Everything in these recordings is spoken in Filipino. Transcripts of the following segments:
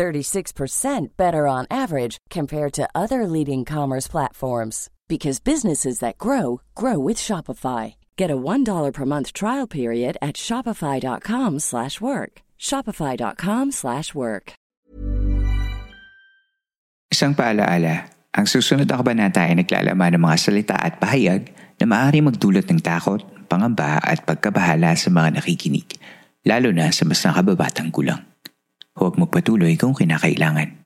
36% better on average compared to other leading commerce platforms because businesses that grow grow with Shopify. Get a $1 per month trial period at shopify.com/work. shopify.com/work. Isang paalaala, ang susunod na kabanata ay naglalaman ng mga salita at pahayag na maaari magdulot ng takot, pangamba at pagkabahala sa mga nakikinig, lalo na sa mas nakababatang gulang. Huwag magpatuloy kung kinakailangan.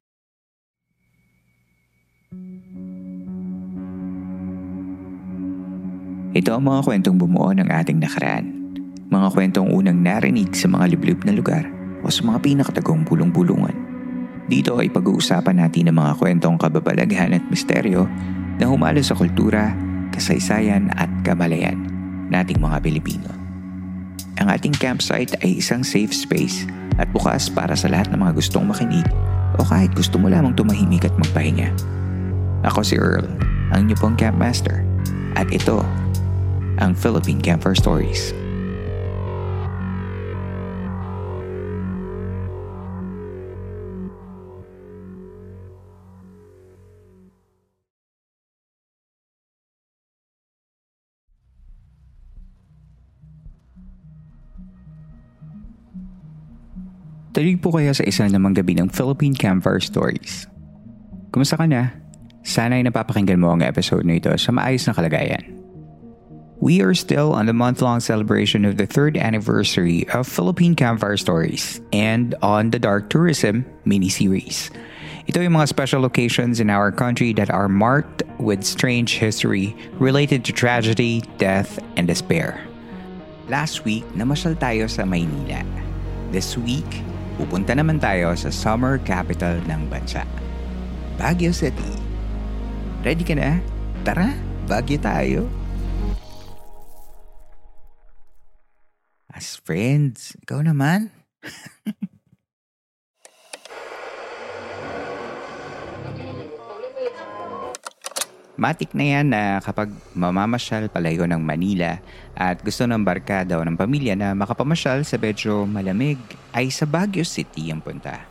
Ito ang mga kwentong bumuo ng ating nakaraan. Mga kwentong unang narinig sa mga liblib na lugar o sa mga pinakatagong bulong-bulungan. Dito ay pag-uusapan natin ang mga kwentong kababalaghan at misteryo na humalo sa kultura, kasaysayan at kamalayan nating mga Pilipino. Ang ating campsite ay isang safe space at bukas para sa lahat ng mga gustong makinig o kahit gusto mo lamang tumahimik at magpahinga. Ako si Earl, ang inyong pong campmaster. At ito ang Philippine Camper Stories. Tuloy po kaya sa isang namang gabi ng Philippine Campfire Stories. Kumusta ka na? Sana ay napapakinggan mo ang episode na sa maayos na kalagayan. We are still on the month-long celebration of the third anniversary of Philippine Campfire Stories and on the Dark Tourism mini-series. Ito yung mga special locations in our country that are marked with strange history related to tragedy, death, and despair. Last week, namasyal tayo sa Maynila. This week, pupunta naman tayo sa summer capital ng bansa. Baguio City. Ready ka na? Tara, Baguio tayo. As friends, ikaw naman. Matik na yan na kapag mamamasyal palayo ng Manila at gusto ng barkada o ng pamilya na makapamasyal sa medyo malamig ay sa Baguio City ang punta.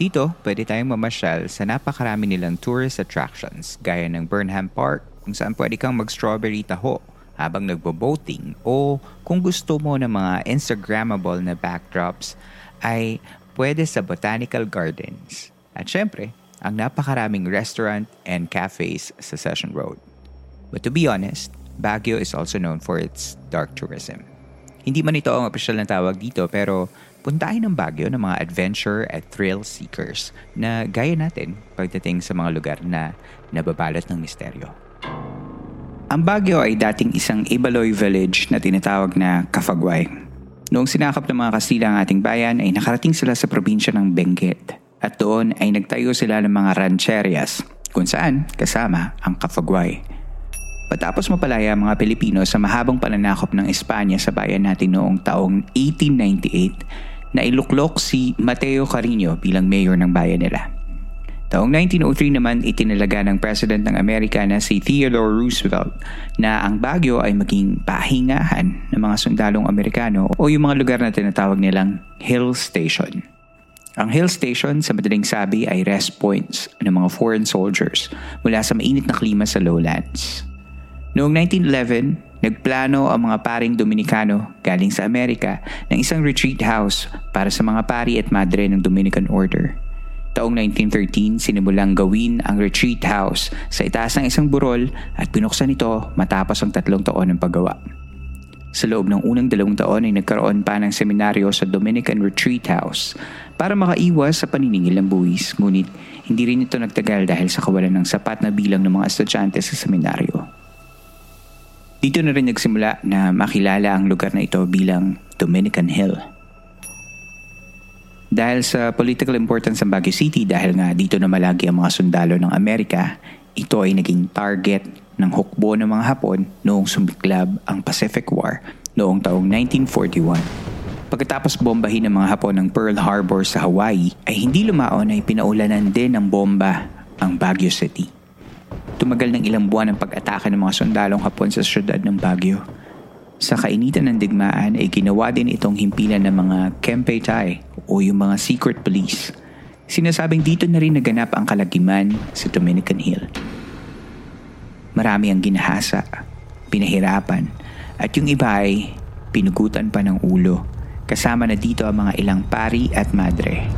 Dito, pwede tayong mamasyal sa napakarami nilang tourist attractions gaya ng Burnham Park kung saan pwede kang mag-strawberry taho habang nagbo-boating o kung gusto mo ng mga Instagrammable na backdrops ay pwede sa Botanical Gardens. At syempre, ang napakaraming restaurant and cafes sa Session Road. But to be honest, Baguio is also known for its dark tourism. Hindi man ito ang opisyal na tawag dito pero puntahin ng Baguio ng mga adventure at thrill seekers na gaya natin pagdating sa mga lugar na nababalot ng misteryo. Ang Baguio ay dating isang Ibaloy village na tinatawag na Cafagway. Noong sinakap ng mga Kastila ang ating bayan ay nakarating sila sa probinsya ng Benguet at doon ay nagtayo sila ng mga rancherias kung saan kasama ang Kafagway. Patapos mapalaya ang mga Pilipino sa mahabang pananakop ng Espanya sa bayan natin noong taong 1898 na iluklok si Mateo Carino bilang mayor ng bayan nila. Taong 1903 naman itinalaga ng President ng Amerika na si Theodore Roosevelt na ang Baguio ay maging pahingahan ng mga sundalong Amerikano o yung mga lugar na tinatawag nilang Hill Station. Ang hill station sa madaling sabi ay rest points ng mga foreign soldiers mula sa mainit na klima sa lowlands. Noong 1911, nagplano ang mga paring Dominikano galing sa Amerika ng isang retreat house para sa mga pari at madre ng Dominican Order. Taong 1913, sinimulang gawin ang retreat house sa itaas ng isang burol at pinuksan ito matapos ang tatlong taon ng paggawa. Sa loob ng unang dalawang taon ay nagkaroon pa ng seminaryo sa Dominican Retreat House para makaiwas sa paniningil ng buwis. Ngunit hindi rin ito nagtagal dahil sa kawalan ng sapat na bilang ng mga estudyante sa seminaryo. Dito na rin nagsimula na makilala ang lugar na ito bilang Dominican Hill. Dahil sa political importance ng Baguio City dahil nga dito na malagi ang mga sundalo ng Amerika, ito ay naging target ng hukbo ng mga Hapon noong sumiklab ang Pacific War noong taong 1941. Pagkatapos bombahin ng mga Hapon ang Pearl Harbor sa Hawaii ay hindi lumaon ay pinaulanan din ng bomba ang Baguio City. Tumagal ng ilang buwan ang pag-atake ng mga sundalong Hapon sa syudad ng Baguio. Sa kainitan ng digmaan ay ginawa din itong himpilan ng mga Kempeitai o yung mga secret police Sinasabing dito na rin naganap ang kalagiman sa Dominican Hill. Marami ang ginahasa, pinahirapan, at yung iba ay pinugutan pa ng ulo, kasama na dito ang mga ilang pari at madre.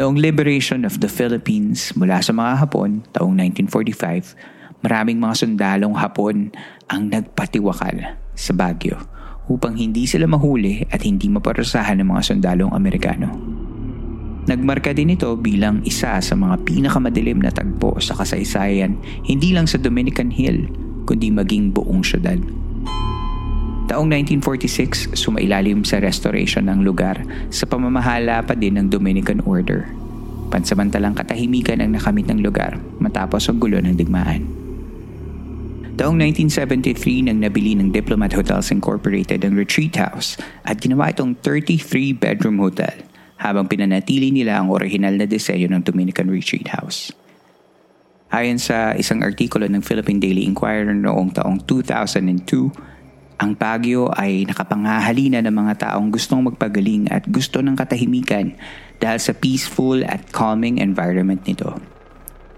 Noong liberation of the Philippines mula sa mga Hapon taong 1945, maraming mga sundalong Hapon ang nagpatiwakal sa Baguio upang hindi sila mahuli at hindi maparusahan ng mga sundalong Amerikano. Nagmarka din ito bilang isa sa mga pinakamadilim na tagpo sa kasaysayan hindi lang sa Dominican Hill kundi maging buong syudad. Taong 1946, sumailalim sa restoration ng lugar sa pamamahala pa din ng Dominican Order. Pansamantalang katahimikan ang nakamit ng lugar matapos ang gulo ng digmaan. Taong 1973 nang nabili ng Diplomat Hotels Incorporated ang Retreat House at ginawa itong 33-bedroom hotel – habang pinanatili nila ang orihinal na disenyo ng Dominican Retreat House. Ayon sa isang artikulo ng Philippine Daily Inquirer noong taong 2002, ang Baguio ay nakapangahalina ng mga taong gustong magpagaling at gusto ng katahimikan dahil sa peaceful at calming environment nito.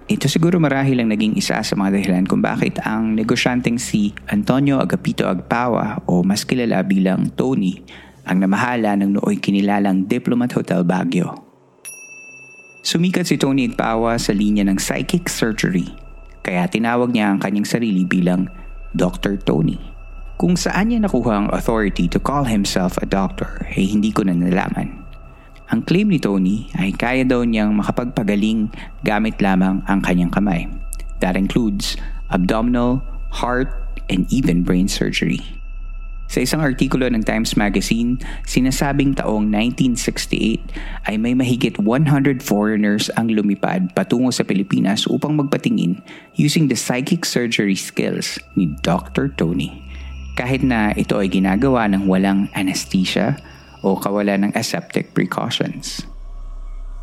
Ito siguro marahil ang naging isa sa mga dahilan kung bakit ang negosyanteng si Antonio Agapito Agpawa o mas kilala bilang Tony ang namahala ng nooy kinilalang Diplomat Hotel Baguio. Sumikat si Tony Igpawa sa linya ng psychic surgery, kaya tinawag niya ang kanyang sarili bilang Dr. Tony. Kung saan niya nakuha ang authority to call himself a doctor ay hindi ko na nalaman. Ang claim ni Tony ay kaya daw niyang makapagpagaling gamit lamang ang kanyang kamay. That includes abdominal, heart, and even brain surgery. Sa isang artikulo ng Times Magazine, sinasabing taong 1968 ay may mahigit 100 foreigners ang lumipad patungo sa Pilipinas upang magpatingin using the psychic surgery skills ni Dr. Tony. Kahit na ito ay ginagawa ng walang anesthesia o kawalan ng aseptic precautions.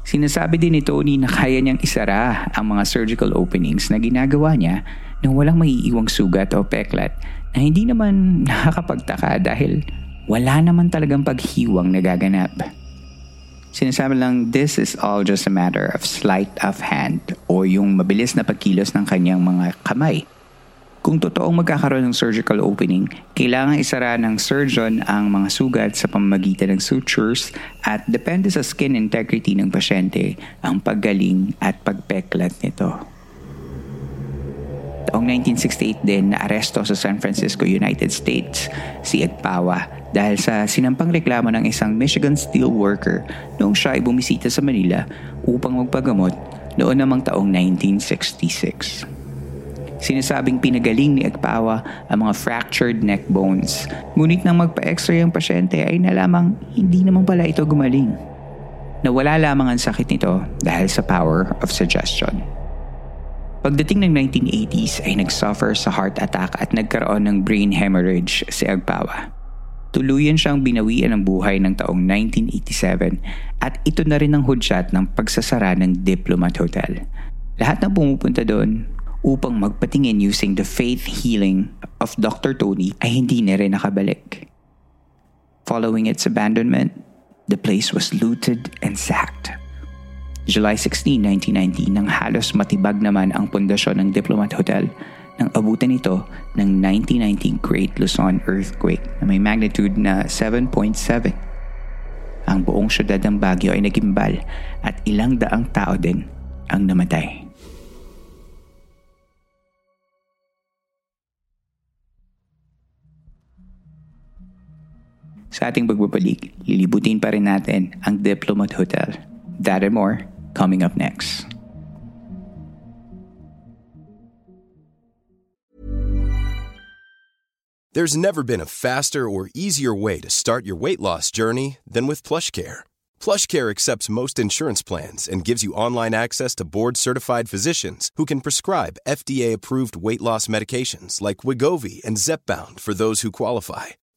Sinasabi din ni Tony na kaya niyang isara ang mga surgical openings na ginagawa niya nang walang maiiwang sugat o peklat na hindi naman nakakapagtaka dahil wala naman talagang paghiwang nagaganap. Sinasabi lang, this is all just a matter of sleight of hand o yung mabilis na pagkilos ng kanyang mga kamay. Kung totoong magkakaroon ng surgical opening, kailangan isara ng surgeon ang mga sugat sa pamamagitan ng sutures at depende sa skin integrity ng pasyente ang paggaling at pagpeklat nito. Taong 1968 din na aresto sa San Francisco, United States si Edpawa dahil sa sinampang reklamo ng isang Michigan steel worker noong siya ay bumisita sa Manila upang magpagamot noon namang taong 1966. Sinasabing pinagaling ni Agpawa ang mga fractured neck bones. Ngunit nang magpa-x-ray ang pasyente ay nalamang hindi naman pala ito gumaling. Nawala lamang ang sakit nito dahil sa power of suggestion. Pagdating ng 1980s ay nagsuffer sa heart attack at nagkaroon ng brain hemorrhage si Agpawa. Tuluyan siyang binawian ng buhay ng taong 1987 at ito na rin ang hudyat ng pagsasara ng Diplomat Hotel. Lahat ng pumupunta doon upang magpatingin using the faith healing of Dr. Tony ay hindi na rin nakabalik. Following its abandonment, the place was looted and sacked. July 16, 1990 nang halos matibag naman ang pundasyon ng Diplomat Hotel nang abutan ito ng 1990 Great Luzon Earthquake na may magnitude na 7.7. Ang buong syudad ng Baguio ay nagimbal at ilang daang tao din ang namatay. Sa ating pagbabalik, lilibutin pa rin natin ang Diplomat Hotel. That and more coming up next. There's never been a faster or easier way to start your weight loss journey than with PlushCare PlushCare accepts most insurance plans and gives you online access to board-certified physicians who can prescribe FDA-approved weight loss medications like Wigovi and Zepbound for those who qualify.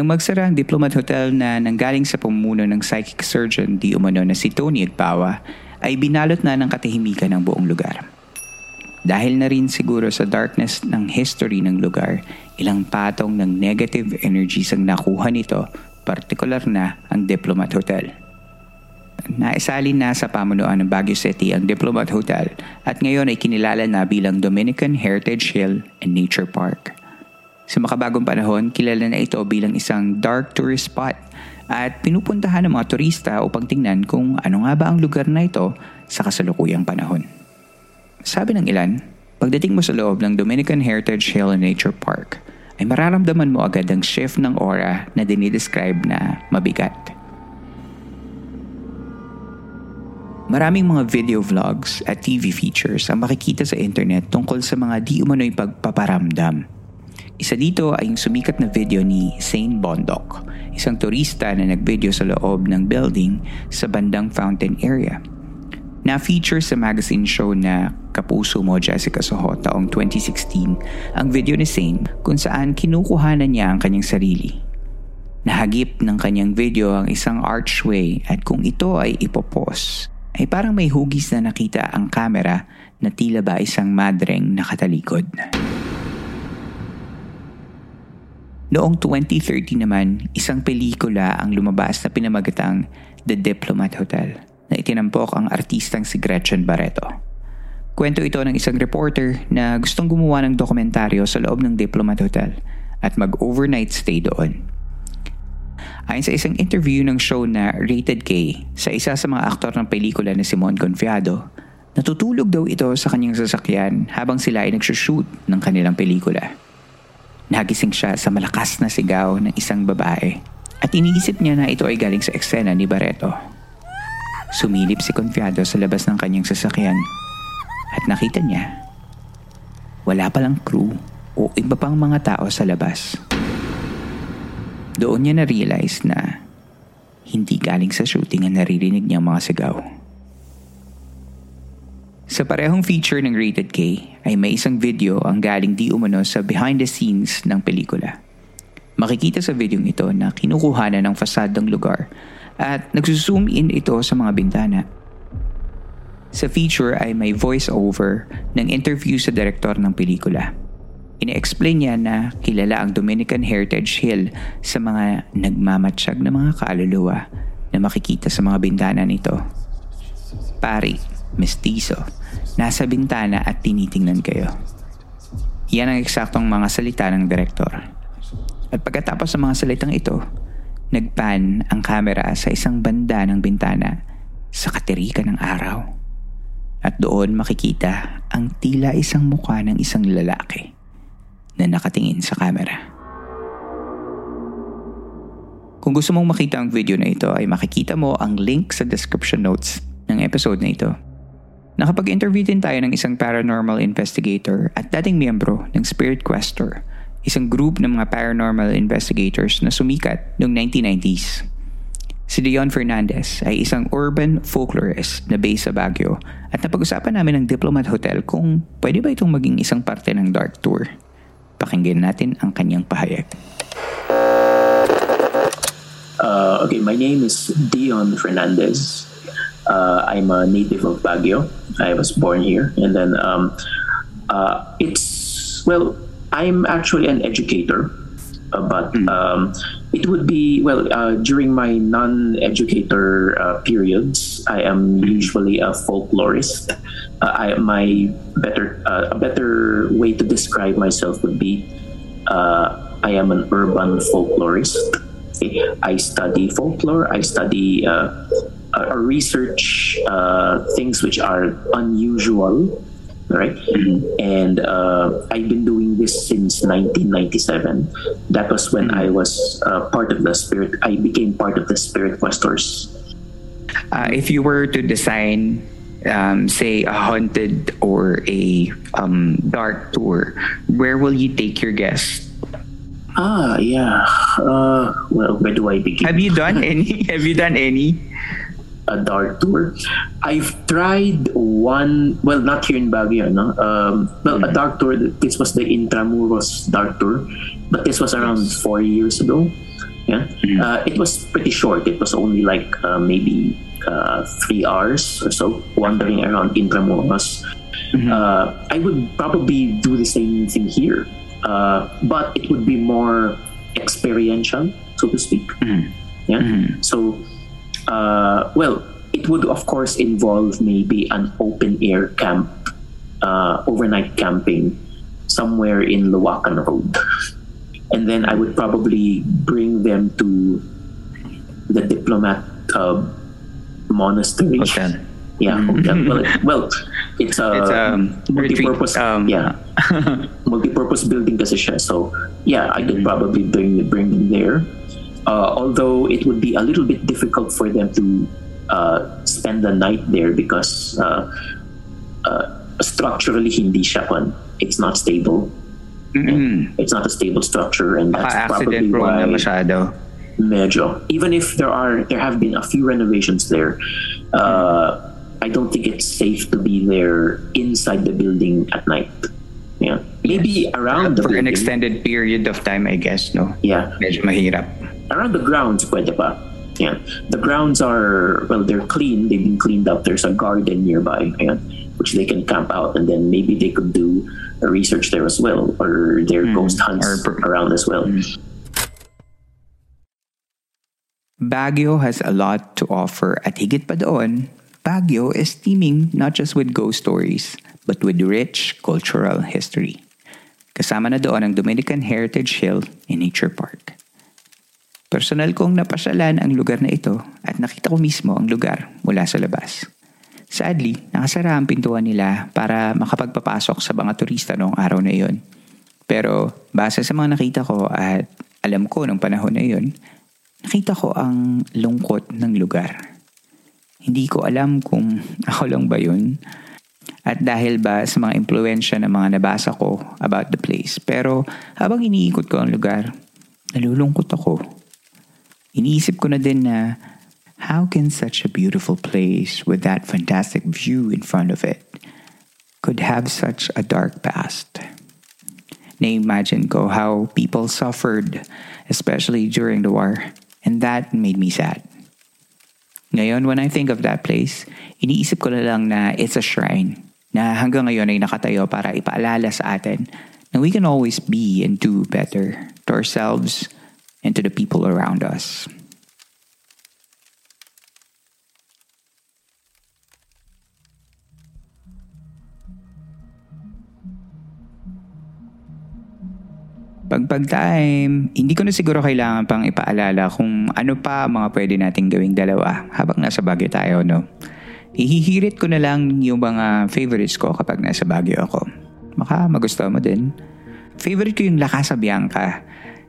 Nang magsara ang Diplomat Hotel na nanggaling sa pamumuno ng psychic surgeon di umano na si Tony Agpawa, ay binalot na ng katahimikan ng buong lugar. Dahil na rin siguro sa darkness ng history ng lugar, ilang patong ng negative energies ang nakuha nito, partikular na ang Diplomat Hotel. Naisalin na sa pamunuan ng Baguio City ang Diplomat Hotel at ngayon ay kinilala na bilang Dominican Heritage Hill and Nature Park. Sa makabagong panahon, kilala na ito bilang isang dark tourist spot at pinupuntahan ng mga turista upang tingnan kung ano nga ba ang lugar na ito sa kasalukuyang panahon. Sabi ng ilan, pagdating mo sa loob ng Dominican Heritage Hill and Nature Park, ay mararamdaman mo agad ang shift ng aura na dinidescribe na mabigat. Maraming mga video vlogs at TV features ang makikita sa internet tungkol sa mga di umano'y pagpaparamdam. Isa dito ay yung sumikat na video ni Sane Bondok, isang turista na nagvideo sa loob ng building sa bandang fountain area. Na-feature sa magazine show na Kapuso Mo Jessica Soho taong 2016 ang video ni Sane kung saan kinukuhanan niya ang kanyang sarili. Nahagip ng kanyang video ang isang archway at kung ito ay ipopos, ay parang may hugis na nakita ang kamera na tila ba isang madreng nakatalikod. Noong 2030 naman, isang pelikula ang lumabas na pinamagatang The Diplomat Hotel na itinampok ang artistang si Gretchen Barreto. Kwento ito ng isang reporter na gustong gumawa ng dokumentaryo sa loob ng Diplomat Hotel at mag-overnight stay doon. Ayon sa isang interview ng show na Rated K sa isa sa mga aktor ng pelikula na Simon Confiado, natutulog daw ito sa kanyang sasakyan habang sila ay nagsushoot ng kanilang pelikula. Nagising siya sa malakas na sigaw ng isang babae at iniisip niya na ito ay galing sa eksena ni Barreto. Sumilip si Confiado sa labas ng kanyang sasakyan at nakita niya wala palang crew o iba pang mga tao sa labas. Doon niya na-realize na hindi galing sa shooting ang naririnig niyang mga sigaw. Sa parehong feature ng Rated K ay may isang video ang galing di umano sa behind the scenes ng pelikula. Makikita sa video ito na kinukuha na ng fasad ng lugar at nagsuzoom in ito sa mga bintana. Sa feature ay may voice-over ng interview sa direktor ng pelikula. Ine-explain niya na kilala ang Dominican Heritage Hill sa mga nagmamatsyag na mga kaluluwa na makikita sa mga bintana nito. Pari, mestizo, nasa bintana at tinitingnan kayo. Yan ang eksaktong mga salita ng direktor. At pagkatapos ng mga salitang ito, nagpan ang kamera sa isang banda ng bintana sa katirikan ng araw. At doon makikita ang tila isang mukha ng isang lalaki na nakatingin sa kamera. Kung gusto mong makita ang video na ito ay makikita mo ang link sa description notes ng episode na ito. Nakapag-interview din tayo ng isang paranormal investigator at dating miyembro ng Spirit Questor, isang group ng mga paranormal investigators na sumikat noong 1990s. Si Leon Fernandez ay isang urban folklorist na based sa Baguio at napag-usapan namin ng Diplomat Hotel kung pwede ba itong maging isang parte ng Dark Tour. Pakinggan natin ang kanyang pahayag. Uh, okay, my name is Dion Fernandez. Uh, I'm a native of Baguio. I was born here, and then um, uh, it's well, I'm actually an educator, uh, but Hmm. um, it would be well uh, during my non-educator uh, periods. I am usually a folklorist. Uh, I my better uh, a better way to describe myself would be uh, I am an urban folklorist. I study folklore. I study uh, uh, research uh, things which are unusual, right? And uh, I've been doing this since 1997. That was when I was uh, part of the spirit. I became part of the Spirit Questors. Uh, if you were to design, um, say, a haunted or a um, dark tour, where will you take your guests? Ah, yeah. Uh, well, where do I begin? Have you done any? Have you done any? A dark tour. I've tried one, well, not here in Baguio, no? Um, well, a dark tour, this was the Intramuros dark tour, but this was around four years ago. Yeah. Uh, it was pretty short. It was only like uh, maybe uh, three hours or so, wandering around Intramuros. Uh, I would probably do the same thing here, uh, but it would be more experiential, so to speak. Yeah. So, uh, well, it would of course involve maybe an open air camp, uh, overnight camping somewhere in Luwakan Road. And then I would probably bring them to the diplomat uh, monastery. Hotel. Yeah, hotel. Well, it- well, it's a It's a multi-purpose. um, yeah, multi-purpose building kasi siya. So yeah, I could probably bring bring them there. Uh, although it would be a little bit difficult for them to uh, spend the night there because uh, uh, structurally hindi siya. It's not stable. Mm-mm. It's not a stable structure, and that's Baka probably why masyado. medyo. Even if there are there have been a few renovations there, uh, I don't think it's safe to be there inside the building at night. Yeah, maybe around the For an extended period of time, I guess, no? Yeah, Medyo mahirap. Around the grounds, pwede pa. Yeah, the grounds are well, they're clean. They've been cleaned up. There's a garden nearby, yeah, which they can camp out, and then maybe they could do a research there as well, or their hmm. ghost hunts or around as well. Hmm. Baguio has a lot to offer at higit pa doon, Baguio is teeming not just with ghost stories, but with rich cultural history. Kasama na doon ang Dominican Heritage Hill and Nature Park. Personal kong napasyalan ang lugar na ito at nakita ko mismo ang lugar mula sa labas. Sadly, nakasara ang pintuan nila para makapagpapasok sa mga turista noong araw na iyon. Pero base sa mga nakita ko at alam ko nung panahon na iyon, nakita ko ang lungkot ng lugar. Hindi ko alam kung ako lang ba yun. At dahil ba sa mga impluensya ng mga nabasa ko about the place. Pero habang iniikot ko ang lugar, nalulungkot ako. Iniisip ko na din na how can such a beautiful place with that fantastic view in front of it could have such a dark past? Na-imagine ko how people suffered, especially during the war. And that made me sad. Ngayon, when I think of that place, iniisip ko na lang na it's a shrine na hanggang ngayon ay nakatayo para ipaalala sa atin na we can always be and do better to ourselves and to the people around us. Pag time, hindi ko na siguro kailangan pang ipaalala kung ano pa mga pwede nating gawing dalawa habang nasa Baguio tayo, no? Ihihirit ko na lang yung mga favorites ko kapag nasa Baguio ako. Maka magustuhan mo din. Favorite ko yung La Casa Bianca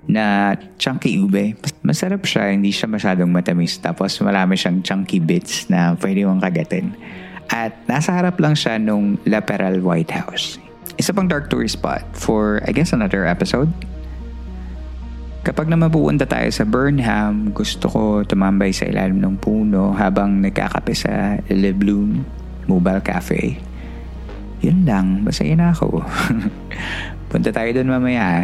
na chunky ube. Masarap siya, hindi siya masyadong matamis. Tapos marami siyang chunky bits na pwede mong kagatin. At nasa harap lang siya nung La Peral White House. Isa pang dark tourist spot for, I guess, another episode. Kapag na mapupunta tayo sa Burnham, gusto ko tumambay sa ilalim ng puno habang nagkakape sa Le Bloom Mobile Cafe. Yun lang, masaya na ako. Punta tayo doon mamaya ah.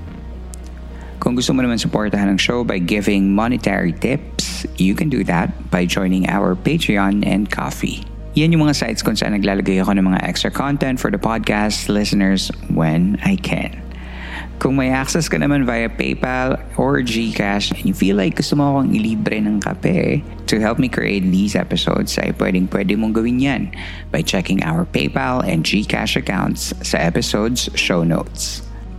Kung gusto mo naman supportahan ang show by giving monetary tips, you can do that by joining our Patreon and Coffee. Yan yung mga sites kung saan naglalagay ako ng mga extra content for the podcast listeners when I can. Kung may access ka naman via PayPal or GCash and you feel like gusto mo akong ilibre ng kape to help me create these episodes ay pwedeng pwede mong gawin yan by checking our PayPal and GCash accounts sa episode's show notes.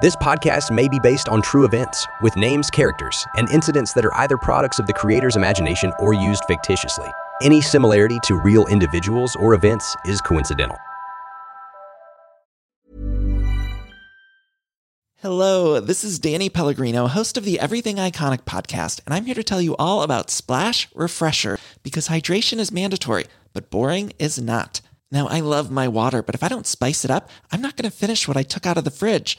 This podcast may be based on true events, with names, characters, and incidents that are either products of the creator's imagination or used fictitiously. Any similarity to real individuals or events is coincidental. Hello, this is Danny Pellegrino, host of the Everything Iconic podcast, and I'm here to tell you all about Splash Refresher because hydration is mandatory, but boring is not. Now, I love my water, but if I don't spice it up, I'm not going to finish what I took out of the fridge.